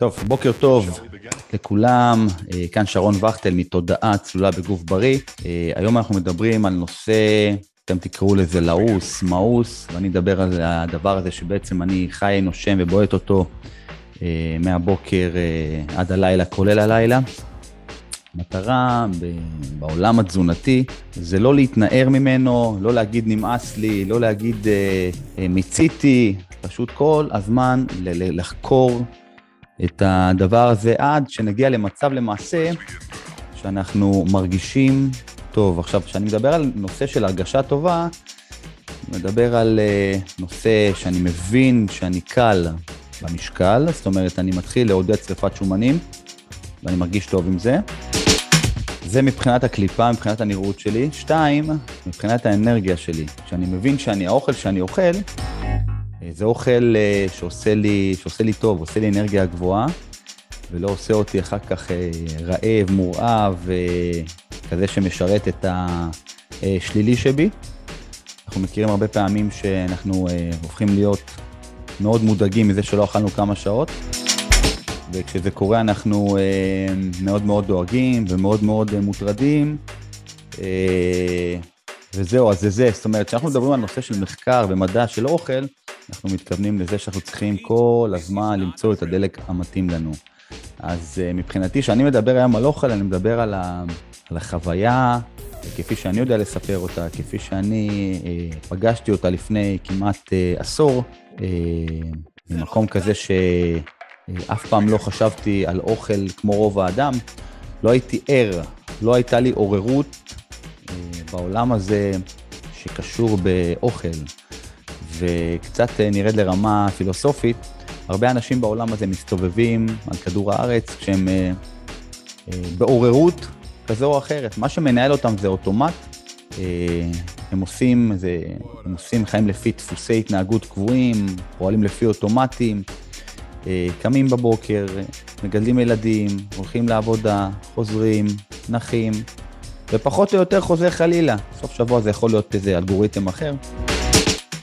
טוב, בוקר טוב לכולם, אה, כאן שרון וכטל מתודעה צלולה בגוף בריא. אה, היום אנחנו מדברים על נושא, אתם תקראו לזה לעוס, מאוס, ואני אדבר על הדבר הזה שבעצם אני חי, נושם ובועט אותו אה, מהבוקר עד הלילה, כולל הלילה. מטרה בעולם התזונתי זה לא להתנער ממנו, לא להגיד נמאס לי, לא להגיד מיציתי, פשוט כל הזמן לחקור את הדבר הזה עד שנגיע למצב למעשה שאנחנו מרגישים טוב. עכשיו, כשאני מדבר על נושא של הרגשה טובה, מדבר על uh, נושא שאני מבין שאני קל במשקל, זאת אומרת, אני מתחיל לעודד שרפת שומנים, ואני מרגיש טוב עם זה. זה מבחינת הקליפה, מבחינת הנראות שלי. שתיים, מבחינת האנרגיה שלי. כשאני מבין שאני, האוכל שאני אוכל, אה, זה אוכל אה, שעושה לי, שעושה לי טוב, עושה לי אנרגיה גבוהה, ולא עושה אותי אחר כך אה, רעב, מורעב, כזה שמשרת את השלילי שבי. אנחנו מכירים הרבה פעמים שאנחנו הופכים להיות מאוד מודאגים מזה שלא אכלנו כמה שעות, וכשזה קורה אנחנו מאוד מאוד דואגים ומאוד מאוד מוטרדים. וזהו, אז זה זה. זאת אומרת, כשאנחנו מדברים על נושא של מחקר ומדע של אוכל, אנחנו מתכוונים לזה שאנחנו צריכים כל הזמן למצוא את הדלק המתאים לנו. אז uh, מבחינתי, כשאני מדבר היום על אוכל, אני מדבר על, ה, על החוויה, כפי שאני יודע לספר אותה, כפי שאני uh, פגשתי אותה לפני כמעט uh, עשור, uh, במקום כזה שאף uh, פעם לא חשבתי על אוכל כמו רוב האדם, לא הייתי ער, לא הייתה לי עוררות uh, בעולם הזה שקשור באוכל. וקצת אה, נרד לרמה פילוסופית, הרבה אנשים בעולם הזה מסתובבים על כדור הארץ כשהם אה, אה, בעוררות כזו או אחרת. מה שמנהל אותם זה אוטומט, הם עושים, זה, הם עושים חיים לפי דפוסי התנהגות קבועים, פועלים לפי אוטומטים, קמים בבוקר, מגדלים ילדים, הולכים לעבודה, חוזרים, נחים, ופחות או יותר חוזר חלילה. סוף שבוע זה יכול להיות איזה אלגוריתם אחר.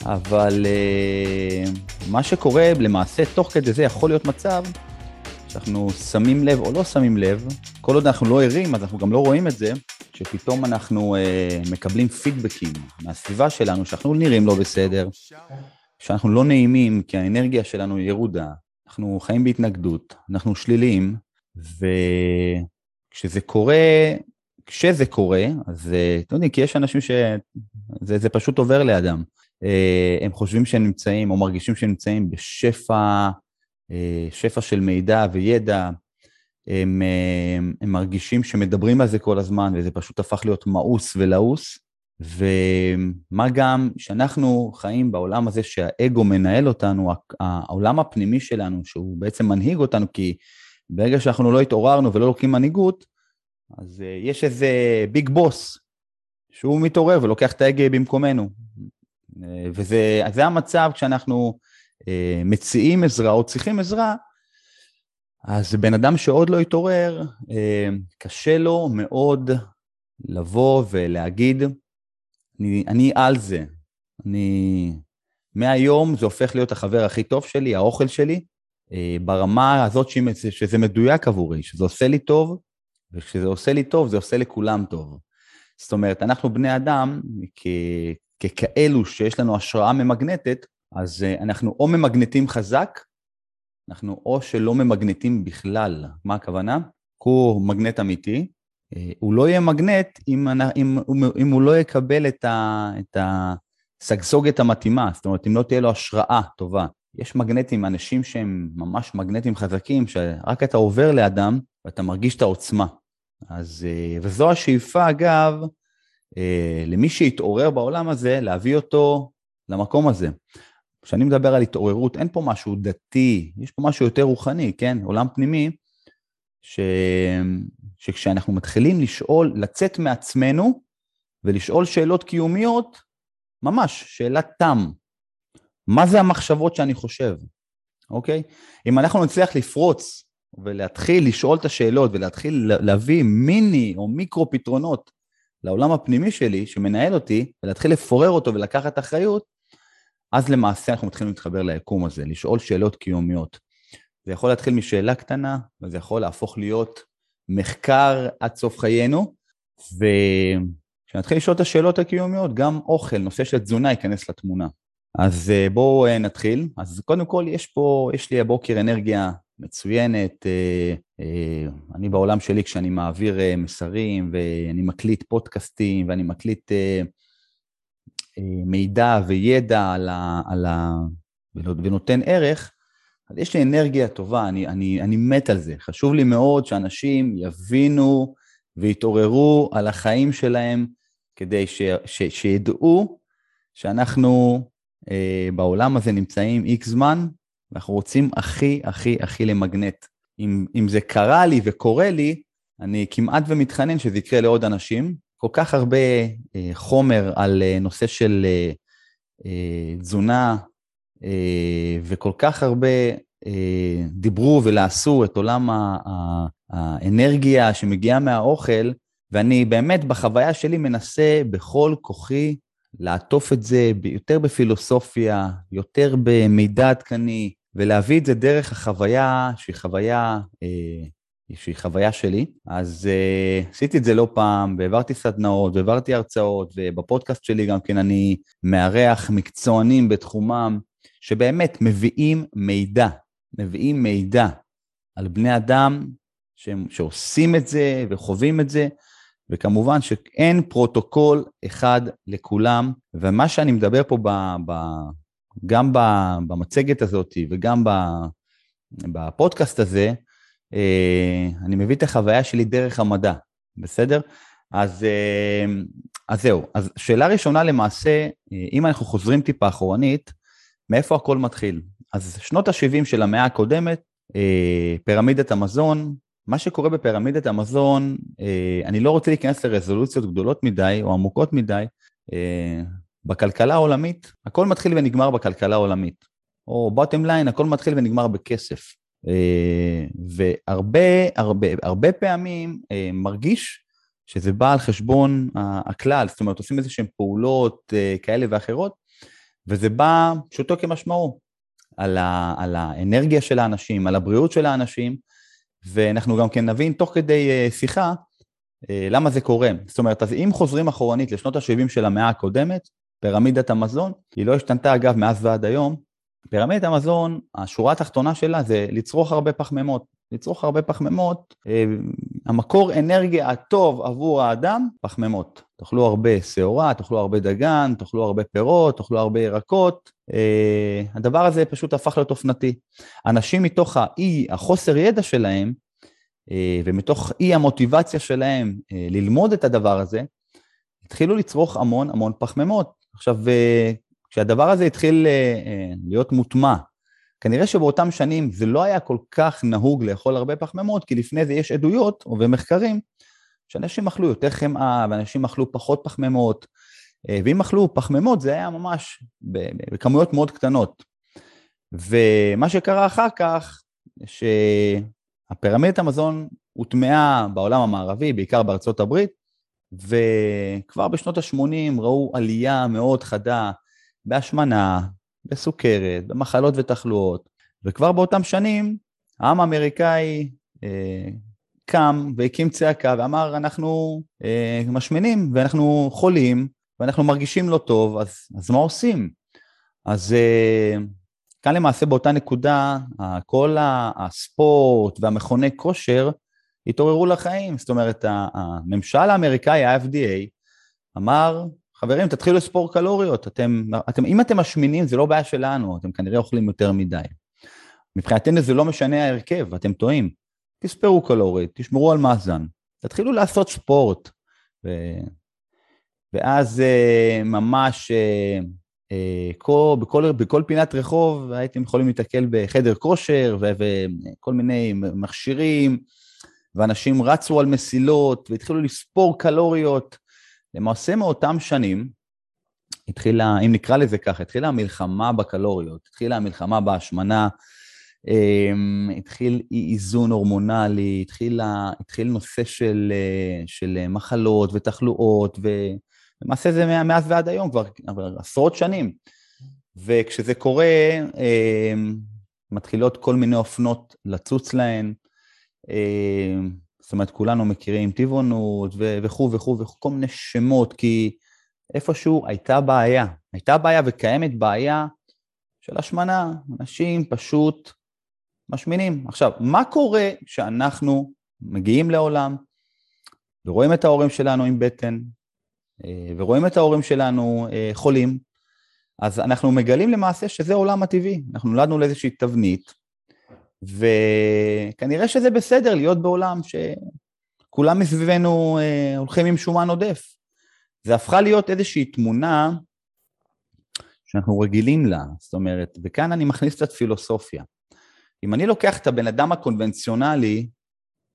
אבל uh, מה שקורה למעשה תוך כדי זה יכול להיות מצב שאנחנו שמים לב או לא שמים לב, כל עוד אנחנו לא ערים אז אנחנו גם לא רואים את זה, שפתאום אנחנו uh, מקבלים פידבקים מהסביבה שלנו שאנחנו נראים לא בסדר, שאנחנו לא נעימים כי האנרגיה שלנו היא ירודה, אנחנו חיים בהתנגדות, אנחנו שליליים, וכשזה קורה, כשזה קורה, אז אה, אתם יודעים, כי יש אנשים שזה פשוט עובר לידם. אה, הם חושבים שהם נמצאים או מרגישים שהם נמצאים בשפע, אה, שפע של מידע וידע, הם, אה, הם מרגישים שמדברים על זה כל הזמן וזה פשוט הפך להיות מאוס ולעוס, ומה גם שאנחנו חיים בעולם הזה שהאגו מנהל אותנו, העולם הפנימי שלנו, שהוא בעצם מנהיג אותנו, כי ברגע שאנחנו לא התעוררנו ולא לוקחים מנהיגות, אז יש איזה ביג בוס שהוא מתעורר ולוקח את ההגה במקומנו. וזה המצב כשאנחנו אה, מציעים עזרה או צריכים עזרה, אז בן אדם שעוד לא התעורר, אה, קשה לו מאוד לבוא ולהגיד, אני, אני על זה, אני... מהיום זה הופך להיות החבר הכי טוב שלי, האוכל שלי, אה, ברמה הזאת שזה מדויק עבורי, שזה עושה לי טוב, וכשזה עושה לי טוב, זה עושה לכולם טוב. זאת אומרת, אנחנו בני אדם, ככאלו שיש לנו השראה ממגנטת, אז אה, אנחנו או ממגנטים חזק, אנחנו או שלא ממגנטים בכלל. מה הכוונה? קחו מגנט אמיתי, אה, הוא לא יהיה מגנט אם, אם, אם הוא לא יקבל את, ה, את הסגסוגת המתאימה, זאת אומרת, אם לא תהיה לו השראה טובה. יש מגנטים, אנשים שהם ממש מגנטים חזקים, שרק אתה עובר לאדם ואתה מרגיש את העוצמה. אז, אה, וזו השאיפה, אגב, אה, למי שהתעורר בעולם הזה, להביא אותו למקום הזה. כשאני מדבר על התעוררות, אין פה משהו דתי, יש פה משהו יותר רוחני, כן? עולם פנימי, ש... שכשאנחנו מתחילים לשאול, לצאת מעצמנו ולשאול שאלות קיומיות, ממש, שאלת תם. מה זה המחשבות שאני חושב, אוקיי? אם אנחנו נצליח לפרוץ ולהתחיל לשאול את השאלות ולהתחיל להביא מיני או מיקרו פתרונות לעולם הפנימי שלי, שמנהל אותי, ולהתחיל לפורר אותו ולקחת אחריות, אז למעשה אנחנו מתחילים להתחבר ליקום הזה, לשאול שאלות קיומיות. זה יכול להתחיל משאלה קטנה, וזה יכול להפוך להיות מחקר עד סוף חיינו, וכשנתחיל לשאול את השאלות הקיומיות, גם אוכל, נושא של תזונה ייכנס לתמונה. אז אה, בואו אה, נתחיל. אז קודם כל, יש פה, יש לי הבוקר אנרגיה מצוינת. אה, אני בעולם שלי, כשאני מעביר מסרים, ואני מקליט פודקאסטים, ואני מקליט מידע וידע על ה... על ה ונותן ערך, אז יש לי אנרגיה טובה, אני, אני, אני מת על זה. חשוב לי מאוד שאנשים יבינו ויתעוררו על החיים שלהם, כדי ש, ש, שידעו שאנחנו אה, בעולם הזה נמצאים איקס זמן, ואנחנו רוצים הכי הכי הכי למגנט. אם, אם זה קרה לי וקורה לי, אני כמעט ומתחנן שזה יקרה לעוד אנשים. כל כך הרבה אה, חומר על אה, נושא של אה, אה, תזונה, אה, וכל כך הרבה אה, דיברו ולעשו את עולם האנרגיה שמגיעה מהאוכל, ואני באמת בחוויה שלי מנסה בכל כוחי לעטוף את זה יותר בפילוסופיה, יותר במידע עדכני, ולהביא את זה דרך החוויה שהיא חוויה, אה, שהיא חוויה שלי. אז אה, עשיתי את זה לא פעם, והעברתי סדנאות, והעברתי הרצאות, ובפודקאסט שלי גם כן אני מארח מקצוענים בתחומם, שבאמת מביאים מידע, מביאים מידע על בני אדם שהם, שעושים את זה וחווים את זה, וכמובן שאין פרוטוקול אחד לכולם, ומה שאני מדבר פה ב, ב, גם במצגת הזאת וגם בפודקאסט הזה, אה, אני מביא את החוויה שלי דרך המדע, בסדר? אז, אה, אז זהו, אז שאלה ראשונה למעשה, אה, אם אנחנו חוזרים טיפה אחורנית, מאיפה הכל מתחיל? אז שנות ה-70 של המאה הקודמת, פירמידת המזון, מה שקורה בפירמידת המזון, אני לא רוצה להיכנס לרזולוציות גדולות מדי או עמוקות מדי, בכלכלה העולמית, הכל מתחיל ונגמר בכלכלה העולמית. או bottom line, הכל מתחיל ונגמר בכסף. והרבה, הרבה, הרבה פעמים מרגיש שזה בא על חשבון הכלל, זאת אומרת, עושים איזה שהן פעולות כאלה ואחרות, וזה בא פשוטו כמשמעו, על, ה, על האנרגיה של האנשים, על הבריאות של האנשים, ואנחנו גם כן נבין תוך כדי שיחה למה זה קורה. זאת אומרת, אז אם חוזרים אחורנית לשנות ה-70 של המאה הקודמת, פירמידת המזון, היא לא השתנתה אגב מאז ועד היום. פירמידת המזון, השורה התחתונה שלה זה לצרוך הרבה פחמימות. לצרוך הרבה פחמימות, אה, המקור אנרגיה הטוב עבור האדם, פחמימות. תאכלו הרבה שעורה, תאכלו הרבה דגן, תאכלו הרבה פירות, תאכלו הרבה ירקות. אה, הדבר הזה פשוט הפך להיות אופנתי. אנשים מתוך האי, החוסר ידע שלהם, אה, ומתוך אי המוטיבציה שלהם ללמוד את הדבר הזה, התחילו לצרוך המון המון פחמימות. עכשיו, כשהדבר הזה התחיל להיות מוטמע כנראה שבאותם שנים זה לא היה כל כך נהוג לאכול הרבה פחמימות, כי לפני זה יש עדויות ומחקרים שאנשים אכלו יותר חמאה ואנשים אכלו פחות פחמימות, אה, ואם אכלו פחמימות זה היה ממש בכמויות מאוד קטנות. ומה שקרה אחר כך, שהפירמידת המזון הוטמעה בעולם המערבי, בעיקר בארצות הברית, וכבר בשנות ה-80 ראו עלייה מאוד חדה בהשמנה, בסוכרת, במחלות ותחלואות, וכבר באותם שנים העם האמריקאי אה, קם והקים צעקה ואמר, אנחנו אה, משמינים ואנחנו חולים ואנחנו מרגישים לא טוב, אז, אז מה עושים? אז אה, כאן למעשה באותה נקודה, כל הספורט והמכוני כושר התעוררו לחיים, זאת אומרת, הממשל האמריקאי, ה-FDA, אמר, חברים, תתחילו לספור קלוריות. אתם, אתם, אם אתם משמינים, זה לא בעיה שלנו, אתם כנראה אוכלים יותר מדי. מבחינתנו זה לא משנה ההרכב, אתם טועים. תספרו קלוריות, תשמרו על מאזן, תתחילו לעשות ספורט. ו... ואז uh, ממש uh, uh, כל, בכל, בכל פינת רחוב הייתם יכולים להתקל בחדר כושר וכל מיני מכשירים, ואנשים רצו על מסילות והתחילו לספור קלוריות. למעשה מאותם שנים, התחילה, אם נקרא לזה ככה, התחילה המלחמה בקלוריות, התחילה המלחמה בהשמנה, אמ, התחיל אי איזון הורמונלי, התחיל, התחיל נושא של, של מחלות ותחלואות, ולמעשה זה מאז ועד היום, כבר עשרות שנים. וכשזה קורה, אמ, מתחילות כל מיני אופנות לצוץ להן. אה, זאת אומרת, כולנו מכירים טבעונות וכו' וכו' וכו', כל מיני שמות, כי איפשהו הייתה בעיה. הייתה בעיה וקיימת בעיה של השמנה. אנשים פשוט משמינים. עכשיו, מה קורה כשאנחנו מגיעים לעולם ורואים את ההורים שלנו עם בטן, אה, ורואים את ההורים שלנו אה, חולים, אז אנחנו מגלים למעשה שזה עולם הטבעי. אנחנו נולדנו לאיזושהי תבנית, וכנראה שזה בסדר להיות בעולם שכולם מסביבנו אה, הולכים עם שומן עודף. זה הפכה להיות איזושהי תמונה שאנחנו רגילים לה, זאת אומרת, וכאן אני מכניס קצת פילוסופיה. אם אני לוקח את הבן אדם הקונבנציונלי,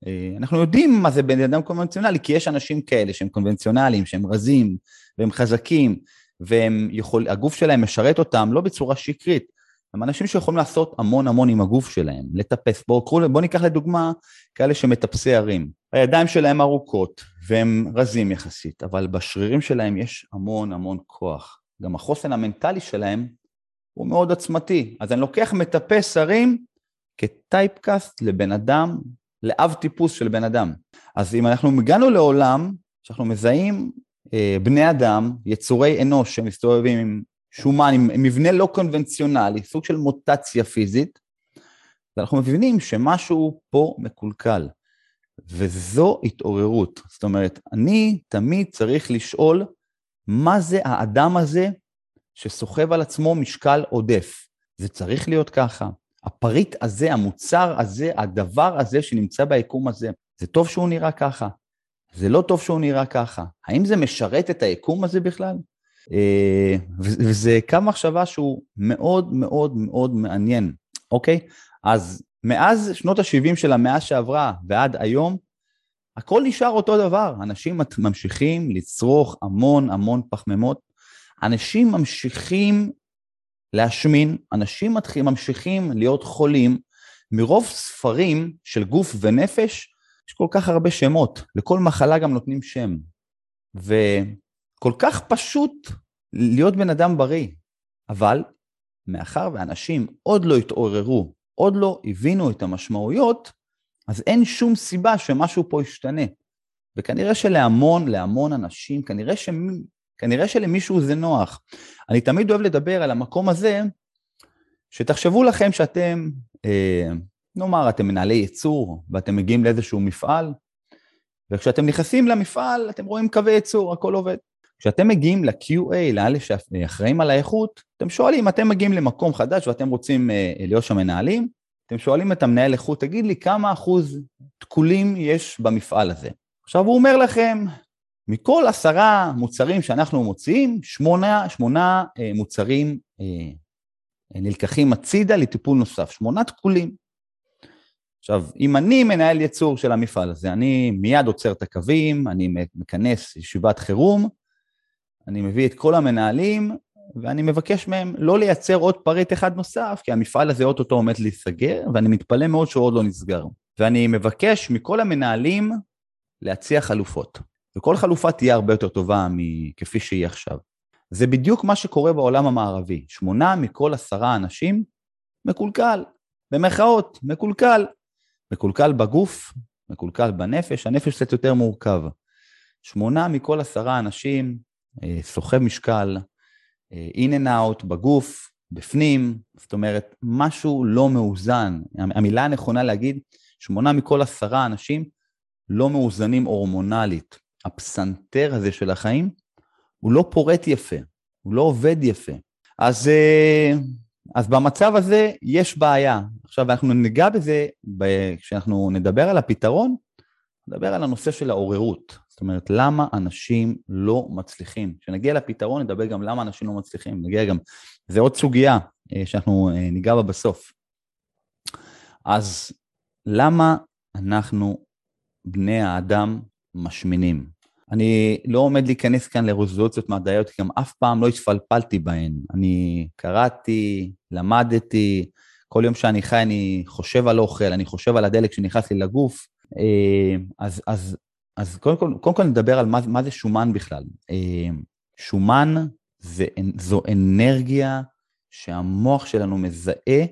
אה, אנחנו יודעים מה זה בן אדם קונבנציונלי, כי יש אנשים כאלה שהם קונבנציונליים, שהם רזים, והם חזקים, והגוף שלהם משרת אותם לא בצורה שקרית, הם אנשים שיכולים לעשות המון המון עם הגוף שלהם, לטפס. בואו בוא ניקח לדוגמה כאלה שמטפסי הרים. הידיים שלהם ארוכות והם רזים יחסית, אבל בשרירים שלהם יש המון המון כוח. גם החוסן המנטלי שלהם הוא מאוד עצמתי. אז אני לוקח מטפס הרים כטייפקאסט לבן אדם, לאב טיפוס של בן אדם. אז אם אנחנו הגענו לעולם שאנחנו מזהים אה, בני אדם, יצורי אנוש שמסתובבים עם שומן, עם מבנה לא קונבנציונלי, סוג של מוטציה פיזית, ואנחנו מבינים שמשהו פה מקולקל, וזו התעוררות. זאת אומרת, אני תמיד צריך לשאול מה זה האדם הזה שסוחב על עצמו משקל עודף. זה צריך להיות ככה. הפריט הזה, המוצר הזה, הדבר הזה שנמצא ביקום הזה, זה טוב שהוא נראה ככה, זה לא טוב שהוא נראה ככה. האם זה משרת את היקום הזה בכלל? אה, וזה קו מחשבה שהוא מאוד מאוד מאוד מעניין, אוקיי? אז מאז שנות ה-70 של המאה שעברה ועד היום, הכל נשאר אותו דבר. אנשים ממשיכים לצרוך המון המון פחמימות, אנשים ממשיכים להשמין, אנשים ממשיכים להיות חולים. מרוב ספרים של גוף ונפש, יש כל כך הרבה שמות, לכל מחלה גם נותנים שם. וכל כך פשוט להיות בן אדם בריא, אבל מאחר ואנשים עוד לא התעוררו, עוד לא הבינו את המשמעויות, אז אין שום סיבה שמשהו פה ישתנה. וכנראה שלהמון, להמון אנשים, כנראה, ש... כנראה שלמישהו זה נוח. אני תמיד אוהב לדבר על המקום הזה, שתחשבו לכם שאתם, אה, נאמר, אתם מנהלי ייצור, ואתם מגיעים לאיזשהו מפעל, וכשאתם נכנסים למפעל, אתם רואים קווי ייצור, הכל עובד. כשאתם מגיעים ל-QA, לאלה שאחראים על האיכות, אתם שואלים, אתם מגיעים למקום חדש ואתם רוצים אה, להיות שם מנהלים, אתם שואלים את המנהל איכות, תגיד לי כמה אחוז תקולים יש במפעל הזה. עכשיו הוא אומר לכם, מכל עשרה מוצרים שאנחנו מוציאים, שמונה, שמונה אה, מוצרים אה, נלקחים הצידה לטיפול נוסף, שמונה תקולים. עכשיו, אם אני מנהל ייצור של המפעל הזה, אני מיד עוצר את הקווים, אני מכנס ישיבת חירום, אני מביא את כל המנהלים, ואני מבקש מהם לא לייצר עוד פריט אחד נוסף, כי המפעל הזה אוטוטו עומד להיסגר, ואני מתפלא מאוד שהוא עוד לא נסגר. ואני מבקש מכל המנהלים להציע חלופות. וכל חלופה תהיה הרבה יותר טובה מכפי שהיא עכשיו. זה בדיוק מה שקורה בעולם המערבי. שמונה מכל עשרה אנשים מקולקל, במרכאות, מקולקל. מקולקל בגוף, מקולקל בנפש, הנפש קצת יותר מורכב. שמונה מכל עשרה אנשים, סוחב משקל, in and out בגוף, בפנים, זאת אומרת, משהו לא מאוזן. המילה הנכונה להגיד, שמונה מכל עשרה אנשים לא מאוזנים הורמונלית. הפסנתר הזה של החיים, הוא לא פורט יפה, הוא לא עובד יפה. אז, אה, אז במצב הזה יש בעיה. עכשיו, אנחנו ניגע בזה, כשאנחנו נדבר על הפתרון, נדבר על הנושא של העוררות. זאת אומרת, למה אנשים לא מצליחים? כשנגיע לפתרון, נדבר גם למה אנשים לא מצליחים. נגיע גם, זה עוד סוגיה אה, שאנחנו אה, ניגע בה בסוף. אז למה אנחנו, בני האדם, משמינים? אני לא עומד להיכנס כאן לרזולוציות מדעיות, כי גם אף פעם לא התפלפלתי בהן. אני קראתי, למדתי, כל יום שאני חי אני חושב על אוכל, אני חושב על הדלק שנכנס לי לגוף. אה, אז, אז אז קודם כל, קודם כל נדבר על מה, מה זה שומן בכלל. אה, שומן זה, זו אנרגיה שהמוח שלנו מזהה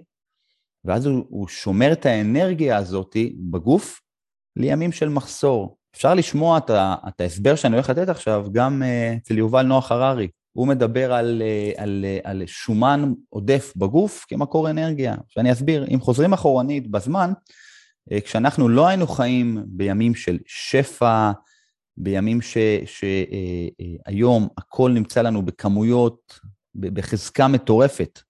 ואז הוא, הוא שומר את האנרגיה הזאת בגוף לימים של מחסור. אפשר לשמוע את, ה, את ההסבר שאני הולך לתת עכשיו גם uh, אצל יובל נוח הררי. הוא מדבר על, uh, על, על שומן עודף בגוף כמקור אנרגיה. שאני אסביר, אם חוזרים אחורנית בזמן, כשאנחנו לא היינו חיים בימים של שפע, בימים שהיום uh, uh, הכל נמצא לנו בכמויות, בחזקה מטורפת.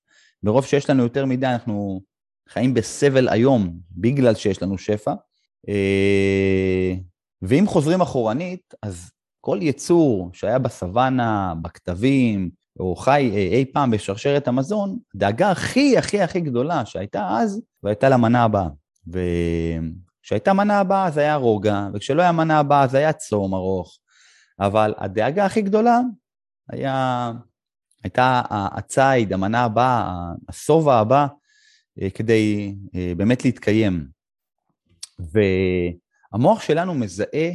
מרוב שיש לנו יותר מדי, אנחנו חיים בסבל היום בגלל שיש לנו שפע. אה, ואם חוזרים אחורנית, אז כל יצור שהיה בסוואנה, בכתבים, או חי אה, אי פעם בשרשרת המזון, דאגה הכי הכי הכי גדולה שהייתה אז, והייתה למנה הבאה. וכשהייתה מנה הבאה זה היה רוגע, וכשלא היה מנה הבאה זה היה צום ארוך. אבל הדאגה הכי גדולה היה, הייתה הציד, המנה הבאה, השובע הבא, אה, כדי באמת להתקיים. והמוח שלנו מזהה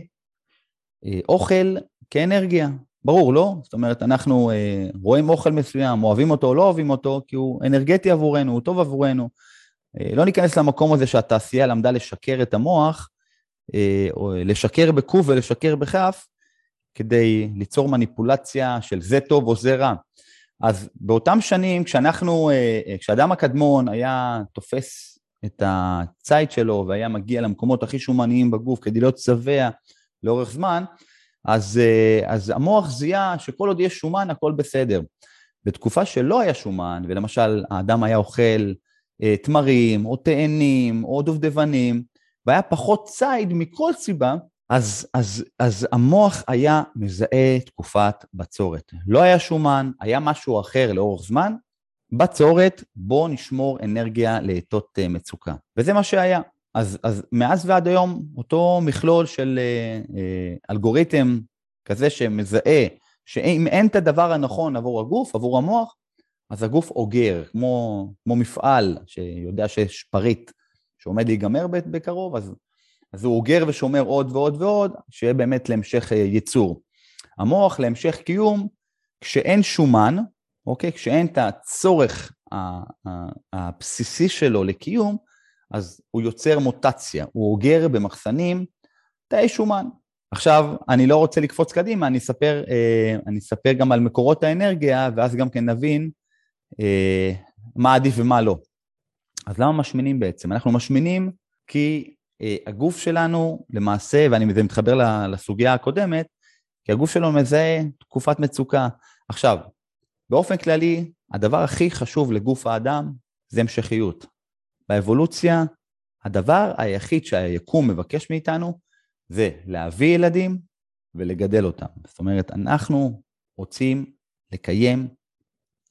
אה, אוכל כאנרגיה, ברור, לא? זאת אומרת, אנחנו אה, רואים אוכל מסוים, אוהבים אותו או לא אוהבים אותו, כי הוא אנרגטי עבורנו, הוא טוב עבורנו. אה, לא ניכנס למקום הזה שהתעשייה למדה לשקר את המוח, או לשקר בקוף ולשקר בכף, כדי ליצור מניפולציה של זה טוב או זה רע. אז באותם שנים, כשאנחנו, כשאדם הקדמון היה תופס את הציד שלו והיה מגיע למקומות הכי שומניים בגוף כדי להיות שבע לאורך זמן, אז, אה, אז המוח זיהה שכל עוד יש שומן הכל בסדר. בתקופה שלא היה שומן, ולמשל האדם היה אוכל אה, תמרים או תאנים או דובדבנים, והיה פחות ציד מכל סיבה, אז, אז, אז המוח היה מזהה תקופת בצורת. לא היה שומן, היה משהו אחר לאורך זמן, בצורת, בואו נשמור אנרגיה לעתות אה, מצוקה. וזה מה שהיה. אז, אז מאז ועד היום, אותו מכלול של אה, אה, אלגוריתם כזה שמזהה שאם אין את הדבר הנכון עבור הגוף, עבור המוח, אז הגוף אוגר, כמו, כמו מפעל שיודע שיש פריט שעומד להיגמר בקרוב, אז, אז הוא אוגר ושומר עוד ועוד ועוד, שיהיה באמת להמשך אה, ייצור. המוח להמשך קיום, כשאין שומן, אוקיי? כשאין את הצורך הבסיסי שלו לקיום, אז הוא יוצר מוטציה, הוא אוגר במחסנים תאי שומן. עכשיו, אני לא רוצה לקפוץ קדימה, אני אספר, אה, אני אספר גם על מקורות האנרגיה, ואז גם כן נבין מה עדיף ומה לא. אז למה משמינים בעצם? אנחנו משמינים כי אה, הגוף שלנו למעשה, ואני מתחבר לסוגיה הקודמת, כי הגוף שלנו מזהה תקופת מצוקה. עכשיו, באופן כללי, הדבר הכי חשוב לגוף האדם זה המשכיות. באבולוציה, הדבר היחיד שהיקום מבקש מאיתנו זה להביא ילדים ולגדל אותם. זאת אומרת, אנחנו רוצים לקיים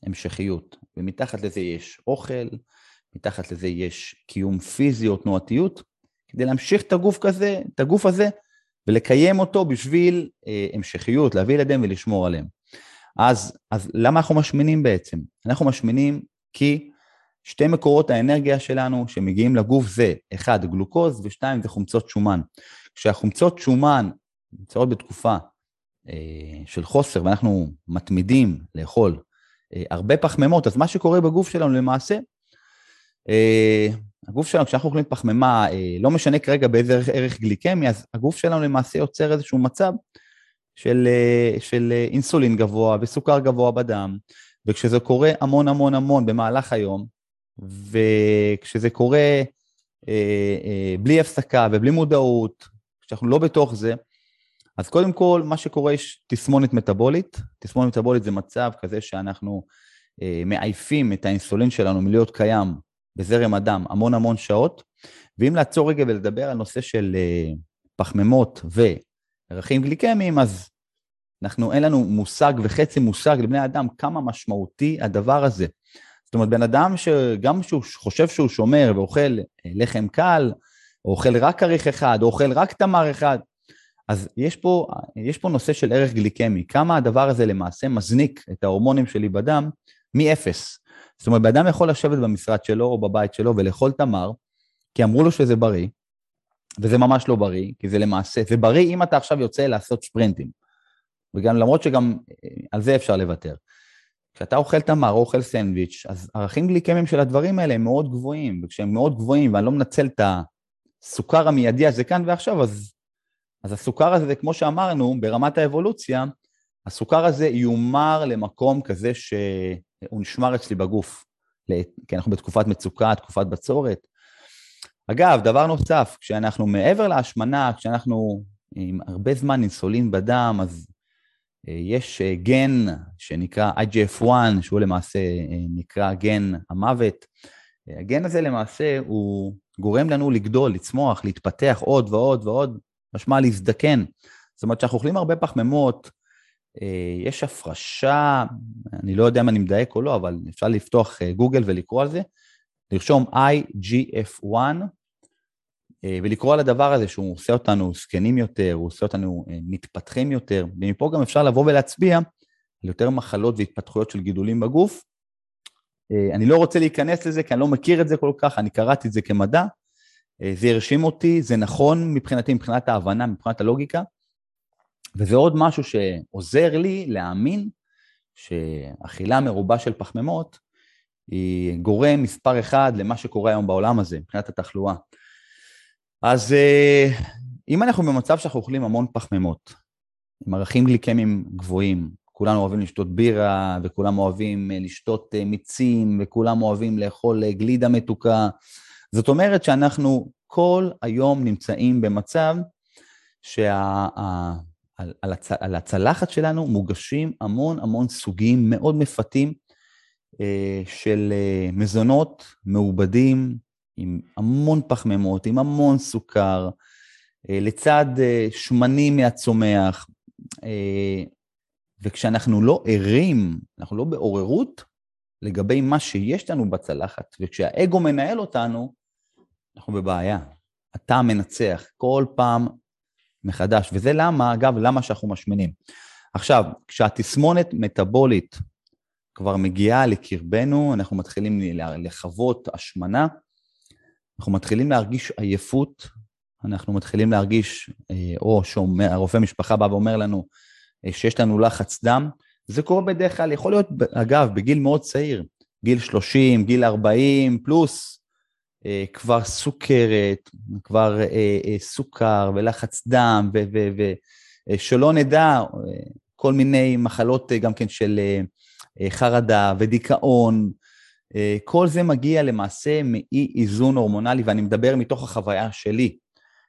המשכיות, ומתחת לזה יש אוכל, מתחת לזה יש קיום פיזי או תנועתיות, כדי להמשיך את הגוף כזה, את הגוף הזה, ולקיים אותו בשביל אה, המשכיות, להביא ילדים ולשמור עליהם. אז, אז למה אנחנו משמינים בעצם? אנחנו משמינים כי שתי מקורות האנרגיה שלנו שמגיעים לגוף זה, אחד, גלוקוז, ושתיים, זה חומצות שומן. כשהחומצות שומן נמצאות בתקופה אה, של חוסר ואנחנו מתמידים לאכול הרבה פחמימות, אז מה שקורה בגוף שלנו למעשה, אה, הגוף שלנו, כשאנחנו אוכלים פחמימה, אה, לא משנה כרגע באיזה ערך, גליקמי, אז הגוף שלנו למעשה יוצר איזשהו מצב של, אה, של אה, אינסולין גבוה וסוכר גבוה בדם, וכשזה קורה המון המון המון במהלך היום, וכשזה קורה אה, אה, בלי הפסקה ובלי מודעות, כשאנחנו לא בתוך זה, אז קודם כל, מה שקורה יש תסמונת מטבולית. תסמונת מטבולית זה מצב כזה שאנחנו אה, מעייפים את האינסולין שלנו מלהיות קיים בזרם הדם המון המון שעות, ואם לעצור רגע ולדבר על נושא של אה, פחמימות ו... ערכים גליקמיים, אז אנחנו, אין לנו מושג וחצי מושג לבני אדם כמה משמעותי הדבר הזה. זאת אומרת, בן אדם שגם כשהוא חושב שהוא שומר ואוכל אה, לחם קל, או אוכל רק כריך אחד, או אוכל רק תמר אחד, אז יש פה, יש פה נושא של ערך גליקמי, כמה הדבר הזה למעשה מזניק את ההורמונים שלי בדם מאפס. זאת אומרת, בן יכול לשבת במשרד שלו או בבית שלו ולאכול תמר, כי אמרו לו שזה בריא, וזה ממש לא בריא, כי זה למעשה, זה בריא אם אתה עכשיו יוצא לעשות ספרינטים. וגם למרות שגם אה, על זה אפשר לוותר. כשאתה אוכל תמר או אוכל סנדוויץ', אז ערכים גליקמיים של הדברים האלה הם מאוד גבוהים, וכשהם מאוד גבוהים ואני לא מנצל את הסוכר המיידי הזה כאן ועכשיו, אז, אז הסוכר הזה, כמו שאמרנו, ברמת האבולוציה, הסוכר הזה יומר למקום כזה שהוא נשמר אצלי בגוף, כי אנחנו בתקופת מצוקה, תקופת בצורת. אגב, דבר נוסף, כשאנחנו מעבר להשמנה, כשאנחנו עם הרבה זמן אינסולין בדם, אז אה, יש אה, גן שנקרא IGF-1, שהוא למעשה אה, נקרא גן המוות. הגן הזה למעשה הוא גורם לנו לגדול, לצמוח, להתפתח עוד ועוד ועוד, משמע להזדקן. זאת אומרת שאנחנו אוכלים הרבה פחמימות, יש הפרשה, אני לא יודע אם אני מדייק או לא, אבל אפשר לפתוח גוגל ולקרוא על זה, לרשום IGF-1, אה, ולקרוא על הדבר הזה שהוא עושה אותנו זקנים יותר, הוא עושה אותנו אה, מתפתחים יותר, ומפה גם אפשר לבוא ולהצביע על יותר מחלות והתפתחויות של גידולים בגוף. אה, אני לא רוצה להיכנס לזה כי אני לא מכיר את זה כל כך, אני קראתי את זה כמדע, זה הרשים אותי, זה נכון מבחינתי, מבחינת ההבנה, מבחינת הלוגיקה, וזה עוד משהו שעוזר לי להאמין שאכילה מרובה של פחמימות היא גורם מספר אחד למה שקורה היום בעולם הזה, מבחינת התחלואה. אז אה, אם אנחנו במצב שאנחנו אוכלים המון פחמימות, עם ערכים גליקמיים גבוהים, כולנו אוהבים לשתות בירה, וכולם אוהבים אה, לשתות אה, מיצים, וכולם אוהבים לאכול גלידה מתוקה, זאת אומרת שאנחנו כל היום נמצאים במצב שעל הצלחת שלנו מוגשים המון המון סוגים מאוד מפתים של מזונות מעובדים, עם המון פחמימות, עם המון סוכר, אה, לצד אה, שמנים מהצומח, אה, וכשאנחנו לא ערים, אנחנו לא בעוררות לגבי מה שיש לנו בצלחת, וכשהאגו מנהל אותנו, אנחנו בבעיה. אתה המנצח כל פעם מחדש, וזה למה, אגב, למה שאנחנו משמינים. עכשיו, כשהתסמונת מטבולית כבר מגיעה לקרבנו, אנחנו מתחילים לחוות השמנה, אנחנו מתחילים להרגיש עייפות, אנחנו מתחילים להרגיש, אה, או שהרופא משפחה בא ואומר לנו אה, שיש לנו לחץ דם, זה קורה בדרך כלל, יכול להיות, אגב, בגיל מאוד צעיר, גיל 30, גיל 40 פלוס, כבר סוכרת, כבר סוכר ולחץ דם, ושלא נדע כל מיני מחלות גם כן של חרדה ודיכאון, אה, כל זה מגיע למעשה מאי איזון הורמונלי, ואני מדבר מתוך החוויה שלי,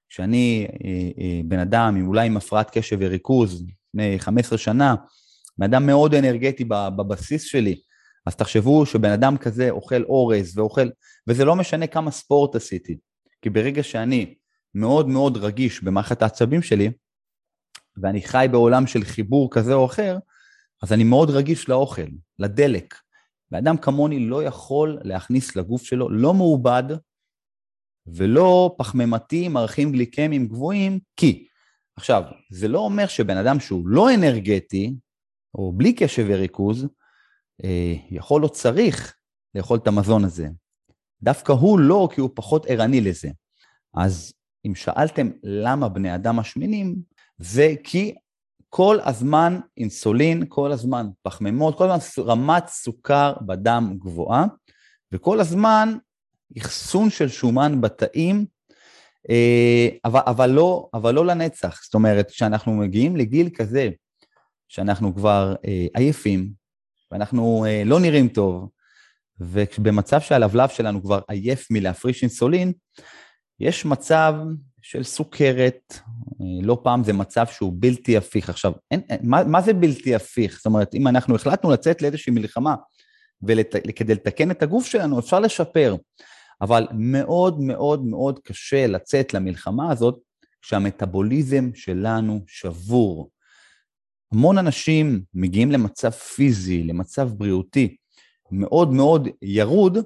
שאני אה, אה, בן אדם אולי עם הפרעת קשב וריכוז לפני 15 שנה, בן אדם מאוד אנרגטי בבסיס שלי, אז תחשבו שבן אדם כזה אוכל אורז ואוכל, וזה לא משנה כמה ספורט עשיתי, כי ברגע שאני מאוד מאוד רגיש במערכת העצבים שלי, ואני חי בעולם של חיבור כזה או אחר, אז אני מאוד רגיש לאוכל, לדלק, ואדם כמוני לא יכול להכניס לגוף שלו לא מעובד ולא פחמימתי עם ערכים גליקמיים גבוהים, כי, עכשיו, זה לא אומר שבן אדם שהוא לא אנרגטי, או בלי קשב וריכוז, יכול או צריך לאכול את המזון הזה. דווקא הוא לא, כי הוא פחות ערני לזה. אז אם שאלתם למה בני אדם משמינים, זה כי כל הזמן אינסולין, כל הזמן פחמימות, כל הזמן רמת סוכר בדם גבוהה, וכל הזמן אחסון של שומן בתאים, אה, אבל, אבל, לא, אבל לא לנצח. זאת אומרת, כשאנחנו מגיעים לגיל כזה, שאנחנו כבר אה, עייפים, ואנחנו אה, לא נראים טוב, ובמצב שהלבלב שלנו כבר עייף מלהפריש אינסולין, יש מצב של סוכרת, אה, לא פעם זה מצב שהוא בלתי הפיך. עכשיו, אין, מה, מה זה בלתי הפיך? זאת אומרת, אם אנחנו החלטנו לצאת לאיזושהי מלחמה וכדי לתקן את הגוף שלנו, אפשר לשפר. אבל מאוד מאוד מאוד קשה לצאת למלחמה הזאת כשהמטאבוליזם שלנו שבור. המון אנשים מגיעים למצב פיזי, למצב בריאותי מאוד מאוד ירוד,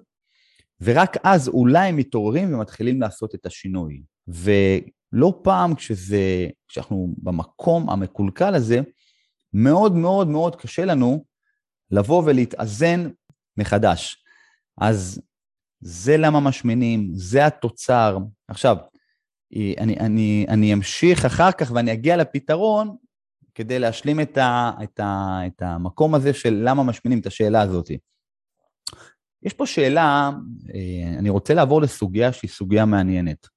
ורק אז אולי הם מתעוררים ומתחילים לעשות את השינוי. ולא פעם כשזה, כשאנחנו במקום המקולקל הזה, מאוד מאוד מאוד קשה לנו לבוא ולהתאזן מחדש. אז זה למה משמינים, זה התוצר. עכשיו, אני, אני, אני אמשיך אחר כך ואני אגיע לפתרון, כדי להשלים את, ה, את, ה, את המקום הזה של למה משמינים, את השאלה הזאת. יש פה שאלה, אה, אני רוצה לעבור לסוגיה שהיא סוגיה מעניינת.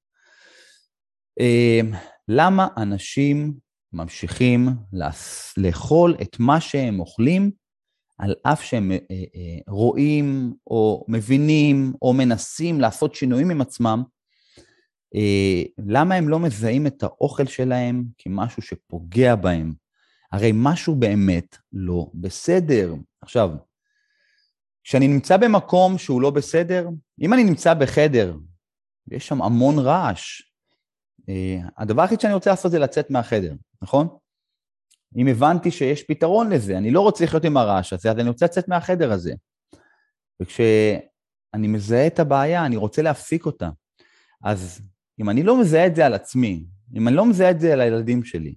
אה, למה אנשים ממשיכים לאכול את מה שהם אוכלים, על אף שהם רואים או מבינים או מנסים לעשות שינויים עם עצמם, למה הם לא מזהים את האוכל שלהם כמשהו שפוגע בהם? הרי משהו באמת לא בסדר. עכשיו, כשאני נמצא במקום שהוא לא בסדר, אם אני נמצא בחדר ויש שם המון רעש, אה, הדבר היחיד שאני רוצה לעשות זה לצאת מהחדר, נכון? אם הבנתי שיש פתרון לזה, אני לא רוצה לחיות עם הרעש הזה, אז אני רוצה לצאת מהחדר הזה. וכשאני מזהה את הבעיה, אני רוצה להפסיק אותה. אז אם אני לא מזהה את זה על עצמי, אם אני לא מזהה את זה על הילדים שלי,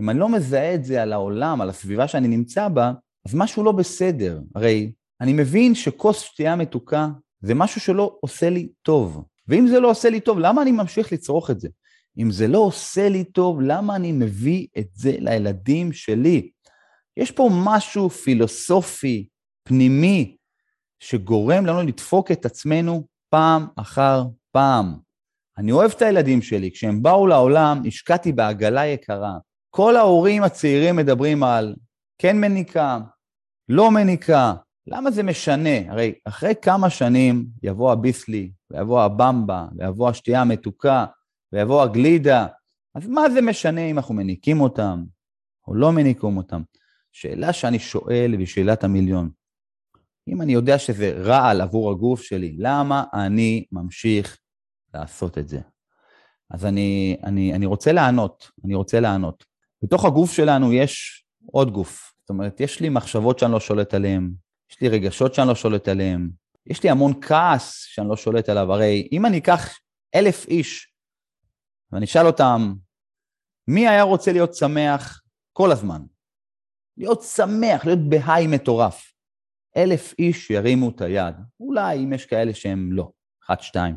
אם אני לא מזהה את זה על העולם, על הסביבה שאני נמצא בה, אז משהו לא בסדר. הרי אני מבין שכוס שתייה מתוקה זה משהו שלא עושה לי טוב. ואם זה לא עושה לי טוב, למה אני ממשיך לצרוך את זה? אם זה לא עושה לי טוב, למה אני מביא את זה לילדים שלי? יש פה משהו פילוסופי, פנימי, שגורם לנו לדפוק את עצמנו פעם אחר פעם. אני אוהב את הילדים שלי, כשהם באו לעולם, השקעתי בעגלה יקרה. כל ההורים הצעירים מדברים על כן מניקה, לא מניקה. למה זה משנה? הרי אחרי כמה שנים יבוא הביסלי, ויבוא הבמבה, ויבוא השתייה המתוקה, ויבוא הגלידה. אז מה זה משנה אם אנחנו מניקים אותם או לא מניקים אותם? שאלה שאני שואל והיא שאלת המיליון. אם אני יודע שזה רעל עבור הגוף שלי, למה אני ממשיך לעשות את זה? אז אני, אני, אני רוצה לענות, אני רוצה לענות. בתוך הגוף שלנו יש עוד גוף. זאת אומרת, יש לי מחשבות שאני לא שולט עליהן, יש לי רגשות שאני לא שולט עליהן, יש לי המון כעס שאני לא שולט עליו. הרי אם אני אקח אלף איש ואני אשאל אותם, מי היה רוצה להיות שמח כל הזמן? להיות שמח, להיות בהיי מטורף. אלף איש ירימו את היד, אולי אם יש כאלה שהם לא, אחת, שתיים,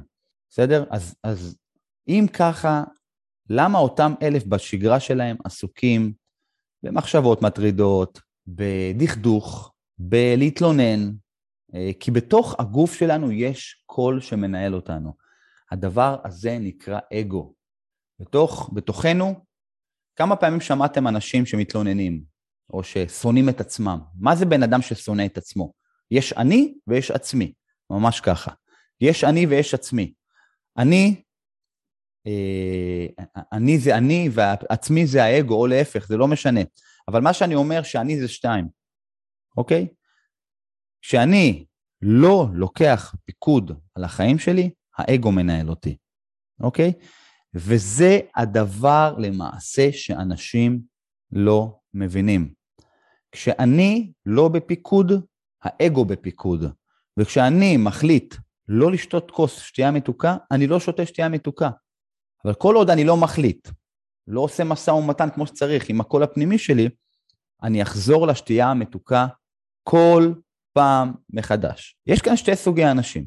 בסדר? אז, אז אם ככה, למה אותם אלף בשגרה שלהם עסוקים במחשבות מטרידות, בדכדוך, בלהתלונן? אה, כי בתוך הגוף שלנו יש קול שמנהל אותנו. הדבר הזה נקרא אגו. בתוך, בתוכנו, כמה פעמים שמעתם אנשים שמתלוננים, או ששונאים את עצמם? מה זה בן אדם ששונא את עצמו? יש אני ויש עצמי, ממש ככה. יש אני ויש עצמי. אני, אני זה אני ועצמי זה האגו, או להפך, זה לא משנה. אבל מה שאני אומר שאני זה שתיים, אוקיי? כשאני לא לוקח פיקוד על החיים שלי, האגו מנהל אותי, אוקיי? וזה הדבר למעשה שאנשים לא מבינים. כשאני לא בפיקוד, האגו בפיקוד. וכשאני מחליט לא לשתות כוס שתייה מתוקה, אני לא שותה שתייה מתוקה. אבל כל עוד אני לא מחליט, לא עושה משא ומתן כמו שצריך עם הקול הפנימי שלי, אני אחזור לשתייה המתוקה כל פעם מחדש. יש כאן שתי סוגי אנשים.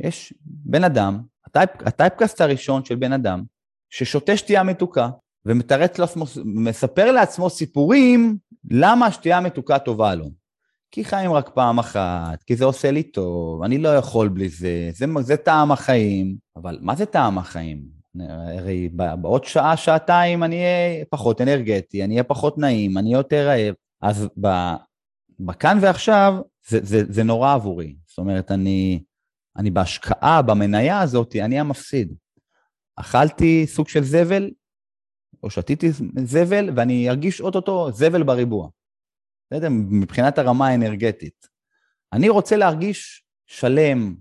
יש בן אדם, הטייפ, הטייפקאסט הראשון של בן אדם, ששותה שתייה מתוקה ומתרץ לעצמו, מספר לעצמו סיפורים למה השתייה המתוקה טובה לו. כי חיים רק פעם אחת, כי זה עושה לי טוב, אני לא יכול בלי זה, זה, זה טעם החיים. אבל מה זה טעם החיים? הרי בעוד שעה, שעתיים אני אהיה פחות אנרגטי, אני אהיה פחות נעים, אני יותר רעב. אז בכאן ועכשיו זה, זה, זה נורא עבורי. זאת אומרת, אני, אני בהשקעה, במניה הזאת, אני המפסיד. אכלתי סוג של זבל, או שתיתי זבל, ואני ארגיש אוטוטו זבל בריבוע. בסדר? מבחינת הרמה האנרגטית. אני רוצה להרגיש שלם,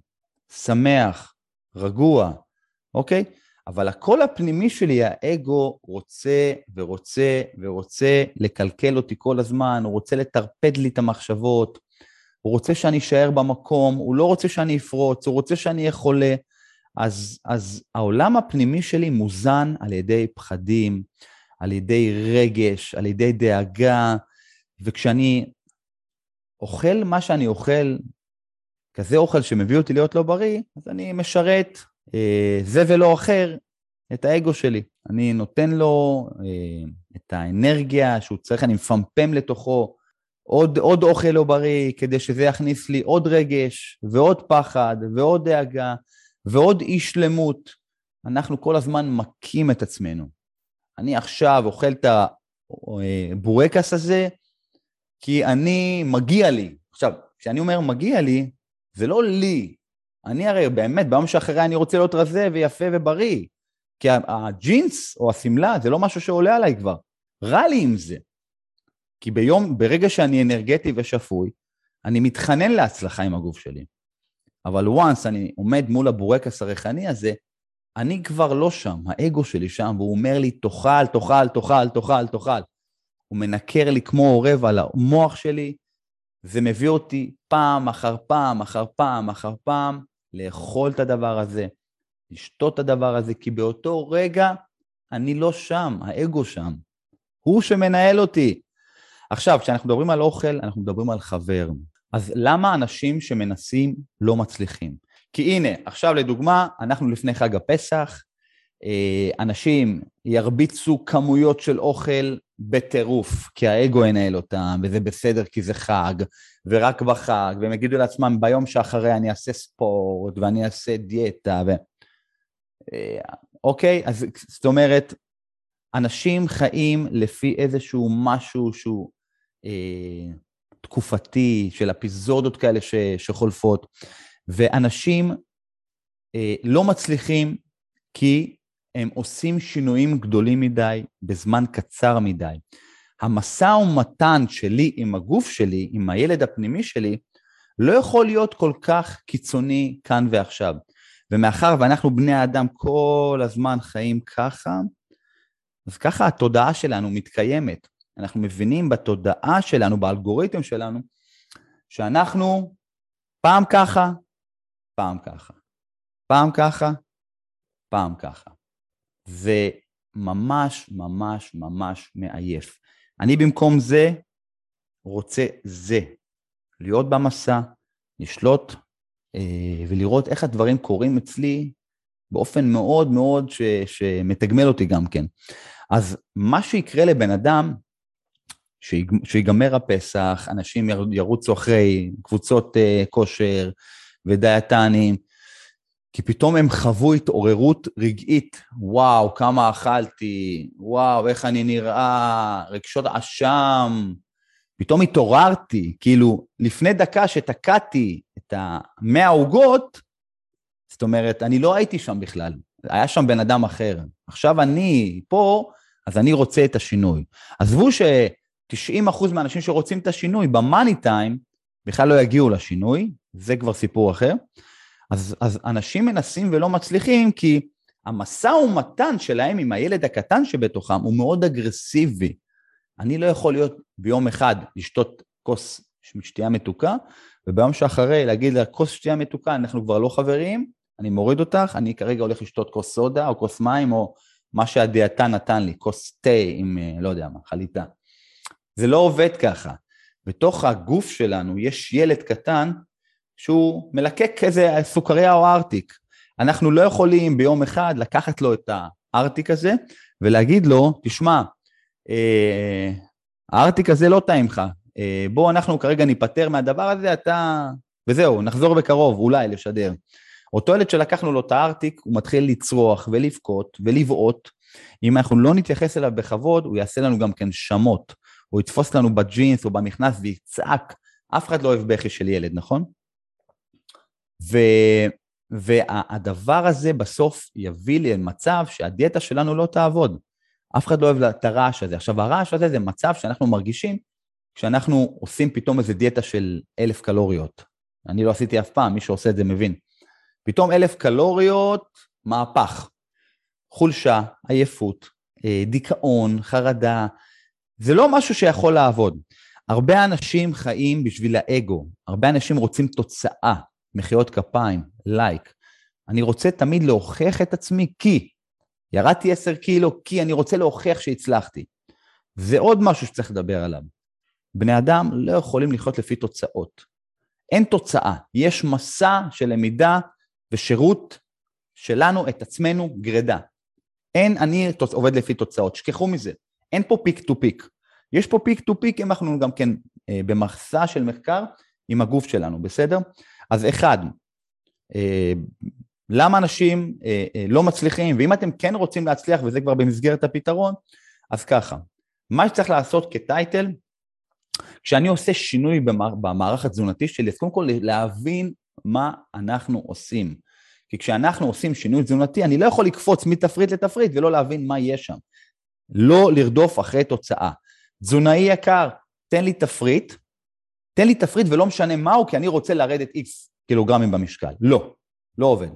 שמח, רגוע, אוקיי? אבל הקול הפנימי שלי, האגו, רוצה ורוצה ורוצה לקלקל אותי כל הזמן, הוא רוצה לטרפד לי את המחשבות, הוא רוצה שאני אשאר במקום, הוא לא רוצה שאני אפרוץ, הוא רוצה שאני אהיה חולה. אז, אז העולם הפנימי שלי מוזן על ידי פחדים, על ידי רגש, על ידי דאגה, וכשאני אוכל מה שאני אוכל, כזה אוכל שמביא אותי להיות לא בריא, אז אני משרת זה ולא אחר את האגו שלי. אני נותן לו אה, את האנרגיה שהוא צריך, אני מפמפם לתוכו עוד, עוד אוכל לא בריא, כדי שזה יכניס לי עוד רגש, ועוד פחד, ועוד דאגה, ועוד אי שלמות. אנחנו כל הזמן מכים את עצמנו. אני עכשיו אוכל את הבורקס הזה, כי אני, מגיע לי. עכשיו, כשאני אומר מגיע לי, זה לא לי. אני הרי באמת, ביום שאחרי אני רוצה להיות רזה ויפה ובריא. כי הג'ינס או השמלה זה לא משהו שעולה עליי כבר. רע לי עם זה. כי ביום, ברגע שאני אנרגטי ושפוי, אני מתחנן להצלחה עם הגוף שלי. אבל once אני עומד מול הבורקס הריחני הזה, אני כבר לא שם, האגו שלי שם, והוא אומר לי, תאכל, תאכל, תאכל, תאכל, תאכל. הוא מנקר לי כמו עורב על המוח שלי, זה מביא אותי פעם אחר פעם אחר פעם אחר פעם לאכול את הדבר הזה, לשתות את הדבר הזה, כי באותו רגע אני לא שם, האגו שם. הוא שמנהל אותי. עכשיו, כשאנחנו מדברים על אוכל, אנחנו מדברים על חבר. אז למה אנשים שמנסים לא מצליחים? כי הנה, עכשיו לדוגמה, אנחנו לפני חג הפסח, אה, אנשים ירביצו כמויות של אוכל בטירוף, כי האגו ינהל אותם, וזה בסדר כי זה חג, ורק בחג, והם יגידו לעצמם, ביום שאחרי אני אעשה ספורט, ואני אעשה דיאטה, ו... אה, אוקיי? אז זאת אומרת, אנשים חיים לפי איזשהו משהו שהוא אה, תקופתי, של אפיזודות כאלה ש, שחולפות, ואנשים אה, לא מצליחים כי הם עושים שינויים גדולים מדי בזמן קצר מדי. המשא ומתן שלי עם הגוף שלי, עם הילד הפנימי שלי, לא יכול להיות כל כך קיצוני כאן ועכשיו. ומאחר ואנחנו בני האדם כל הזמן חיים ככה, אז ככה התודעה שלנו מתקיימת. אנחנו מבינים בתודעה שלנו, באלגוריתם שלנו, שאנחנו פעם ככה, פעם ככה, פעם ככה, פעם ככה. זה ממש ממש ממש מעייף. אני במקום זה רוצה זה, להיות במסע, לשלוט אה, ולראות איך הדברים קורים אצלי באופן מאוד מאוד ש, שמתגמל אותי גם כן. אז מה שיקרה לבן אדם, שיגמר הפסח, אנשים ירוצו אחרי קבוצות uh, כושר ודיאטנים, כי פתאום הם חוו התעוררות רגעית, וואו, כמה אכלתי, וואו, איך אני נראה, רגשות אשם, פתאום התעוררתי, כאילו, לפני דקה שתקעתי את המאה עוגות, זאת אומרת, אני לא הייתי שם בכלל, היה שם בן אדם אחר. עכשיו אני פה, אז אני רוצה את השינוי. עזבו ש-90% מהאנשים שרוצים את השינוי במאני טיים, בכלל לא יגיעו לשינוי, זה כבר סיפור אחר. אז, אז אנשים מנסים ולא מצליחים כי המשא ומתן שלהם עם הילד הקטן שבתוכם הוא מאוד אגרסיבי. אני לא יכול להיות ביום אחד לשתות כוס שתייה מתוקה, וביום שאחרי להגיד לה כוס שתייה מתוקה, אנחנו כבר לא חברים, אני מוריד אותך, אני כרגע הולך לשתות כוס סודה או כוס מים או מה שהדיאטן נתן לי, כוס תה עם אה, לא יודע מה, חליטה. זה לא עובד ככה. בתוך הגוף שלנו יש ילד קטן שהוא מלקק איזה סוכריה או ארטיק. אנחנו לא יכולים ביום אחד לקחת לו את הארטיק הזה ולהגיד לו, תשמע, אה, הארטיק הזה לא טעים לך, אה, בוא אנחנו כרגע ניפטר מהדבר הזה, אתה... וזהו, נחזור בקרוב, אולי לשדר. אותו ילד שלקחנו לו את הארטיק, הוא מתחיל לצרוח ולבכות ולבעוט. אם אנחנו לא נתייחס אליו בכבוד, הוא יעשה לנו גם כן שמות. הוא יתפוס לנו בג'ינס או במכנס ויצעק. אף אחד לא אוהב בכי של ילד, נכון? ו... והדבר הזה בסוף יביא למצב שהדיאטה שלנו לא תעבוד. אף אחד לא אוהב את הרעש הזה. עכשיו, הרעש הזה זה מצב שאנחנו מרגישים כשאנחנו עושים פתאום איזה דיאטה של אלף קלוריות. אני לא עשיתי אף פעם, מי שעושה את זה מבין. פתאום אלף קלוריות, מהפך. חולשה, עייפות, אה, דיכאון, חרדה, זה לא משהו שיכול לעבוד. הרבה אנשים חיים בשביל האגו, הרבה אנשים רוצים תוצאה, מחיאות כפיים, לייק. אני רוצה תמיד להוכיח את עצמי כי ירדתי עשר קילו, כי אני רוצה להוכיח שהצלחתי. זה עוד משהו שצריך לדבר עליו. בני אדם לא יכולים לחיות לפי תוצאות. אין תוצאה, יש מסע של למידה ושירות שלנו את עצמנו גרידה. אין, אני עובד לפי תוצאות, שכחו מזה. אין פה peak to peak. יש פה peak to peak אם אנחנו גם כן אה, במחסה של מחקר עם הגוף שלנו, בסדר? אז אחד, אה, למה אנשים אה, אה, לא מצליחים, ואם אתם כן רוצים להצליח, וזה כבר במסגרת הפתרון, אז ככה, מה שצריך לעשות כ title, כשאני עושה שינוי במערך התזונתי שלי, אז קודם כל להבין מה אנחנו עושים. כי כשאנחנו עושים שינוי תזונתי, אני לא יכול לקפוץ מתפריט לתפריט ולא להבין מה יש שם. לא לרדוף אחרי תוצאה. תזונאי יקר, תן לי תפריט, תן לי תפריט ולא משנה מהו, כי אני רוצה לרדת איקס קילוגרמים במשקל. לא, לא עובד.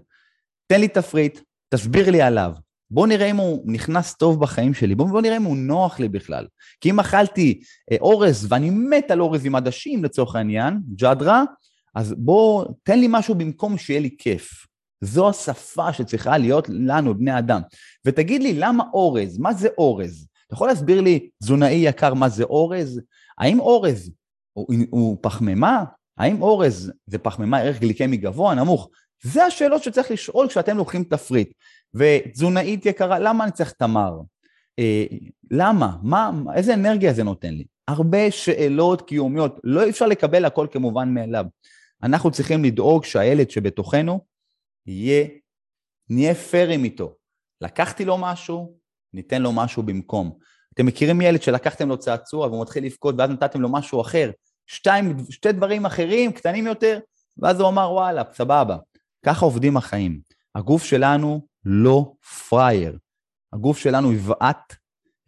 תן לי תפריט, תסביר לי עליו. בוא נראה אם הוא נכנס טוב בחיים שלי, בוא, בוא נראה אם הוא נוח לי בכלל. כי אם אכלתי אה, אורז ואני מת על אורז עם עדשים לצורך העניין, ג'אדרה, אז בוא, תן לי משהו במקום שיהיה לי כיף. זו השפה שצריכה להיות לנו, בני אדם. ותגיד לי, למה אורז? מה זה אורז? אתה יכול להסביר לי, תזונאי יקר, מה זה אורז? האם אורז הוא, הוא פחמימה? האם אורז זה פחמימה ערך גליקמי גבוה, נמוך? זה השאלות שצריך לשאול כשאתם לוקחים תפריט. ותזונאית יקרה, למה אני צריך תמר? אה, למה? מה, איזה אנרגיה זה נותן לי? הרבה שאלות קיומיות, לא אפשר לקבל הכל כמובן מאליו. אנחנו צריכים לדאוג שהילד שבתוכנו יהיה, נהיה פיירים איתו. לקחתי לו משהו, ניתן לו משהו במקום. אתם מכירים ילד שלקחתם לו צעצוע והוא מתחיל לבכות ואז נתתם לו משהו אחר, שתיים, שתי דברים אחרים, קטנים יותר, ואז הוא אמר וואלה, סבבה. ככה עובדים החיים. הגוף שלנו לא פראייר. הגוף שלנו יבעט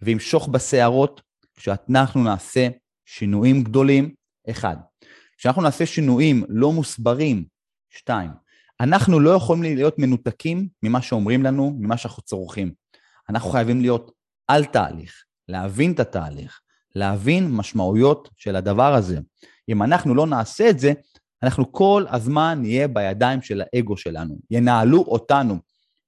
וימשוך בשערות כשאנחנו נעשה שינויים גדולים, אחד. כשאנחנו נעשה שינויים לא מוסברים, שתיים. אנחנו לא יכולים להיות מנותקים ממה שאומרים לנו, ממה שאנחנו צורכים. אנחנו חייבים להיות על תהליך, להבין את התהליך, להבין משמעויות של הדבר הזה. אם אנחנו לא נעשה את זה, אנחנו כל הזמן נהיה בידיים של האגו שלנו, ינהלו אותנו.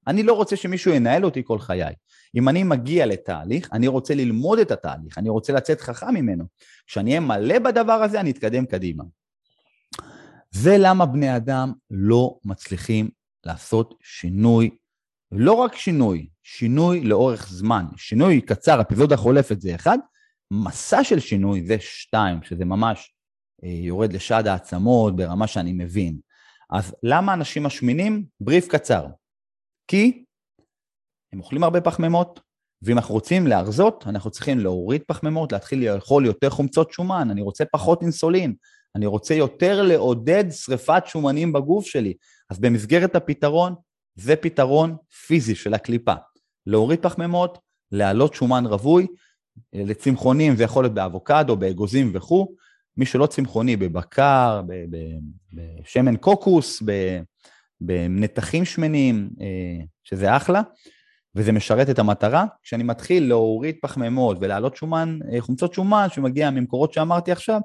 אני לא רוצה שמישהו ינהל אותי כל חיי. אם אני מגיע לתהליך, אני רוצה ללמוד את התהליך, אני רוצה לצאת חכם ממנו. כשאני אהיה מלא בדבר הזה, אני אתקדם קדימה. זה למה בני אדם לא מצליחים לעשות שינוי, לא רק שינוי, שינוי לאורך זמן. שינוי קצר, אפיזודה חולפת זה אחד, מסע של שינוי זה שתיים, שזה ממש אה, יורד לשד העצמות ברמה שאני מבין. אז למה אנשים משמינים? בריף קצר. כי הם אוכלים הרבה פחמימות, ואם אנחנו רוצים להרזות, אנחנו צריכים להוריד פחמימות, להתחיל לאכול יותר חומצות שומן, אני רוצה פחות אינסולין, אני רוצה יותר לעודד שריפת שומנים בגוף שלי. אז במסגרת הפתרון, זה פתרון פיזי של הקליפה. להוריד פחמימות, להעלות שומן רווי, לצמחונים זה יכול להיות באבוקדו, באגוזים וכו', מי שלא צמחוני, בבקר, בשמן קוקוס, בנתחים שמנים, אה, שזה אחלה, וזה משרת את המטרה. כשאני מתחיל להוריד פחמימות ולהעלות שומן, אה, חומצות שומן שמגיע ממקורות שאמרתי עכשיו,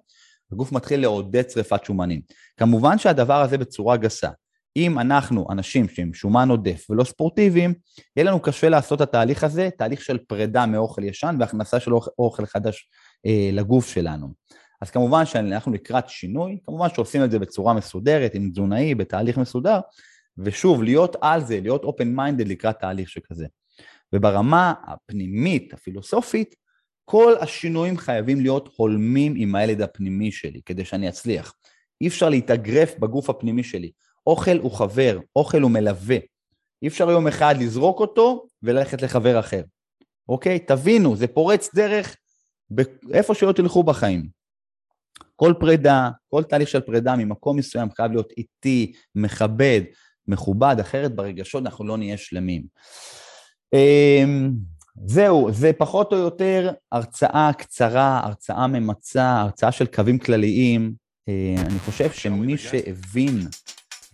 הגוף מתחיל לעודד שריפת שומנים. כמובן שהדבר הזה בצורה גסה. אם אנחנו אנשים שהם שומן עודף ולא ספורטיביים, יהיה לנו קשה לעשות את התהליך הזה, תהליך של פרידה מאוכל ישן והכנסה של אוכל חדש אה, לגוף שלנו. אז כמובן שאנחנו לקראת שינוי, כמובן שעושים את זה בצורה מסודרת, עם תזונאי, בתהליך מסודר, ושוב, להיות על זה, להיות open minded לקראת תהליך שכזה. וברמה הפנימית, הפילוסופית, כל השינויים חייבים להיות הולמים עם הילד הפנימי שלי, כדי שאני אצליח. אי אפשר להתאגרף בגוף הפנימי שלי. אוכל הוא חבר, אוכל הוא מלווה. אי אפשר יום אחד לזרוק אותו וללכת לחבר אחר. אוקיי? תבינו, זה פורץ דרך איפה שלא תלכו בחיים. כל פרידה, כל תהליך של פרידה ממקום מסוים חייב להיות איטי, מכבד, מכובד, אחרת ברגשות אנחנו לא נהיה שלמים. אמ, זהו, זה פחות או יותר הרצאה קצרה, הרצאה ממצה, הרצאה של קווים כלליים. אה, אני חושב שמי שהבין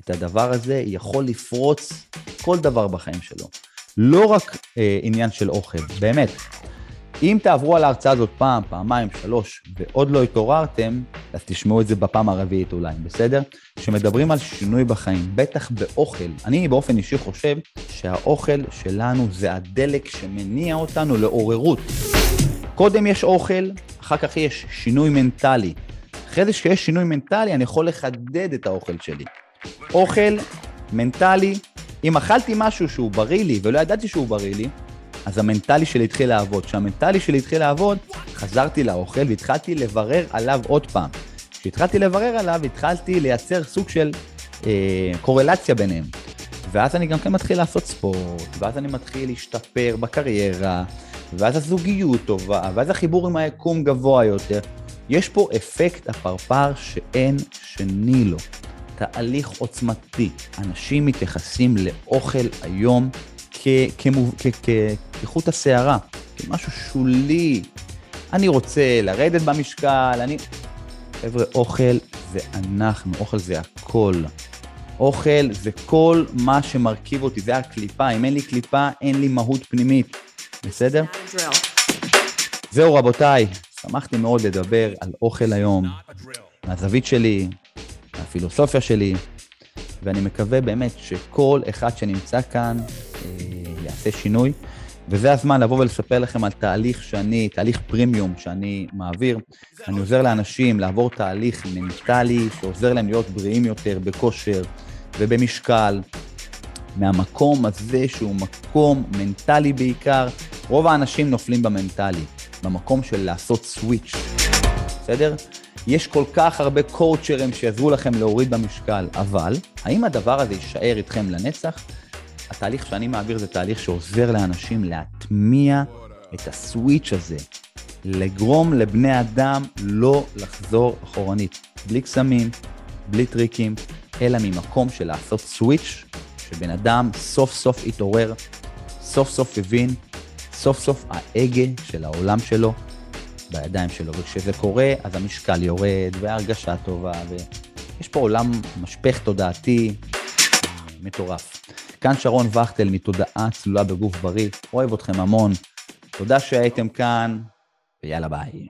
את הדבר הזה יכול לפרוץ כל דבר בחיים שלו. לא רק אה, עניין של אוכל, באמת. אם תעברו על ההרצאה הזאת פעם, פעמיים, שלוש, ועוד לא התעוררתם, אז תשמעו את זה בפעם הרביעית אולי, בסדר? כשמדברים על שינוי בחיים, בטח באוכל, אני באופן אישי חושב שהאוכל שלנו זה הדלק שמניע אותנו לעוררות. קודם יש אוכל, אחר כך יש שינוי מנטלי. אחרי זה כשיש שינוי מנטלי, אני יכול לחדד את האוכל שלי. אוכל, מנטלי, אם אכלתי משהו שהוא בריא לי ולא ידעתי שהוא בריא לי, אז המנטלי שלי התחיל לעבוד. כשהמנטלי שלי התחיל לעבוד, חזרתי לאוכל והתחלתי לברר עליו עוד פעם. כשהתחלתי לברר עליו, התחלתי לייצר סוג של אה, קורלציה ביניהם. ואז אני גם כן מתחיל לעשות ספורט, ואז אני מתחיל להשתפר בקריירה, ואז הזוגיות טובה, ואז החיבור עם היקום גבוה יותר. יש פה אפקט הפרפר שאין שני לו. תהליך עוצמתי. אנשים מתייחסים לאוכל היום כחוט השערה, כמשהו שולי. אני רוצה לרדת במשקל, אני... חבר'ה, אוכל זה אנחנו, אוכל זה הכל. אוכל זה כל מה שמרכיב אותי, זה הקליפה. אם אין לי קליפה, אין לי מהות פנימית. בסדר? זהו רבותיי, שמחתי מאוד לדבר על אוכל היום, מהזווית שלי, מהפילוסופיה שלי, ואני מקווה באמת שכל אחד שנמצא כאן אה, יעשה שינוי. וזה הזמן לבוא ולספר לכם על תהליך שאני, תהליך פרימיום שאני מעביר. אני עוזר לאנשים לעבור תהליך מנטלי שעוזר להם להיות בריאים יותר בכושר ובמשקל, מהמקום הזה שהוא מקום מנטלי בעיקר. רוב האנשים נופלים במנטלי, במקום של לעשות סוויץ', בסדר? יש כל כך הרבה קואוצ'רים שיעזרו לכם להוריד במשקל, אבל האם הדבר הזה יישאר איתכם לנצח? התהליך שאני מעביר זה תהליך שעוזר לאנשים להטמיע את הסוויץ' הזה, לגרום לבני אדם לא לחזור אחורנית, בלי קסמים, בלי טריקים, אלא ממקום של לעשות סוויץ', שבן אדם סוף סוף התעורר, סוף סוף הבין, סוף סוף ההגה של העולם שלו בידיים שלו, וכשזה קורה אז המשקל יורד וההרגשה טובה, ויש פה עולם משפך תודעתי מטורף. כאן שרון וכטל מתודעה צלולה בגוף בריא, אוהב אתכם המון, תודה שהייתם כאן, ויאללה ביי.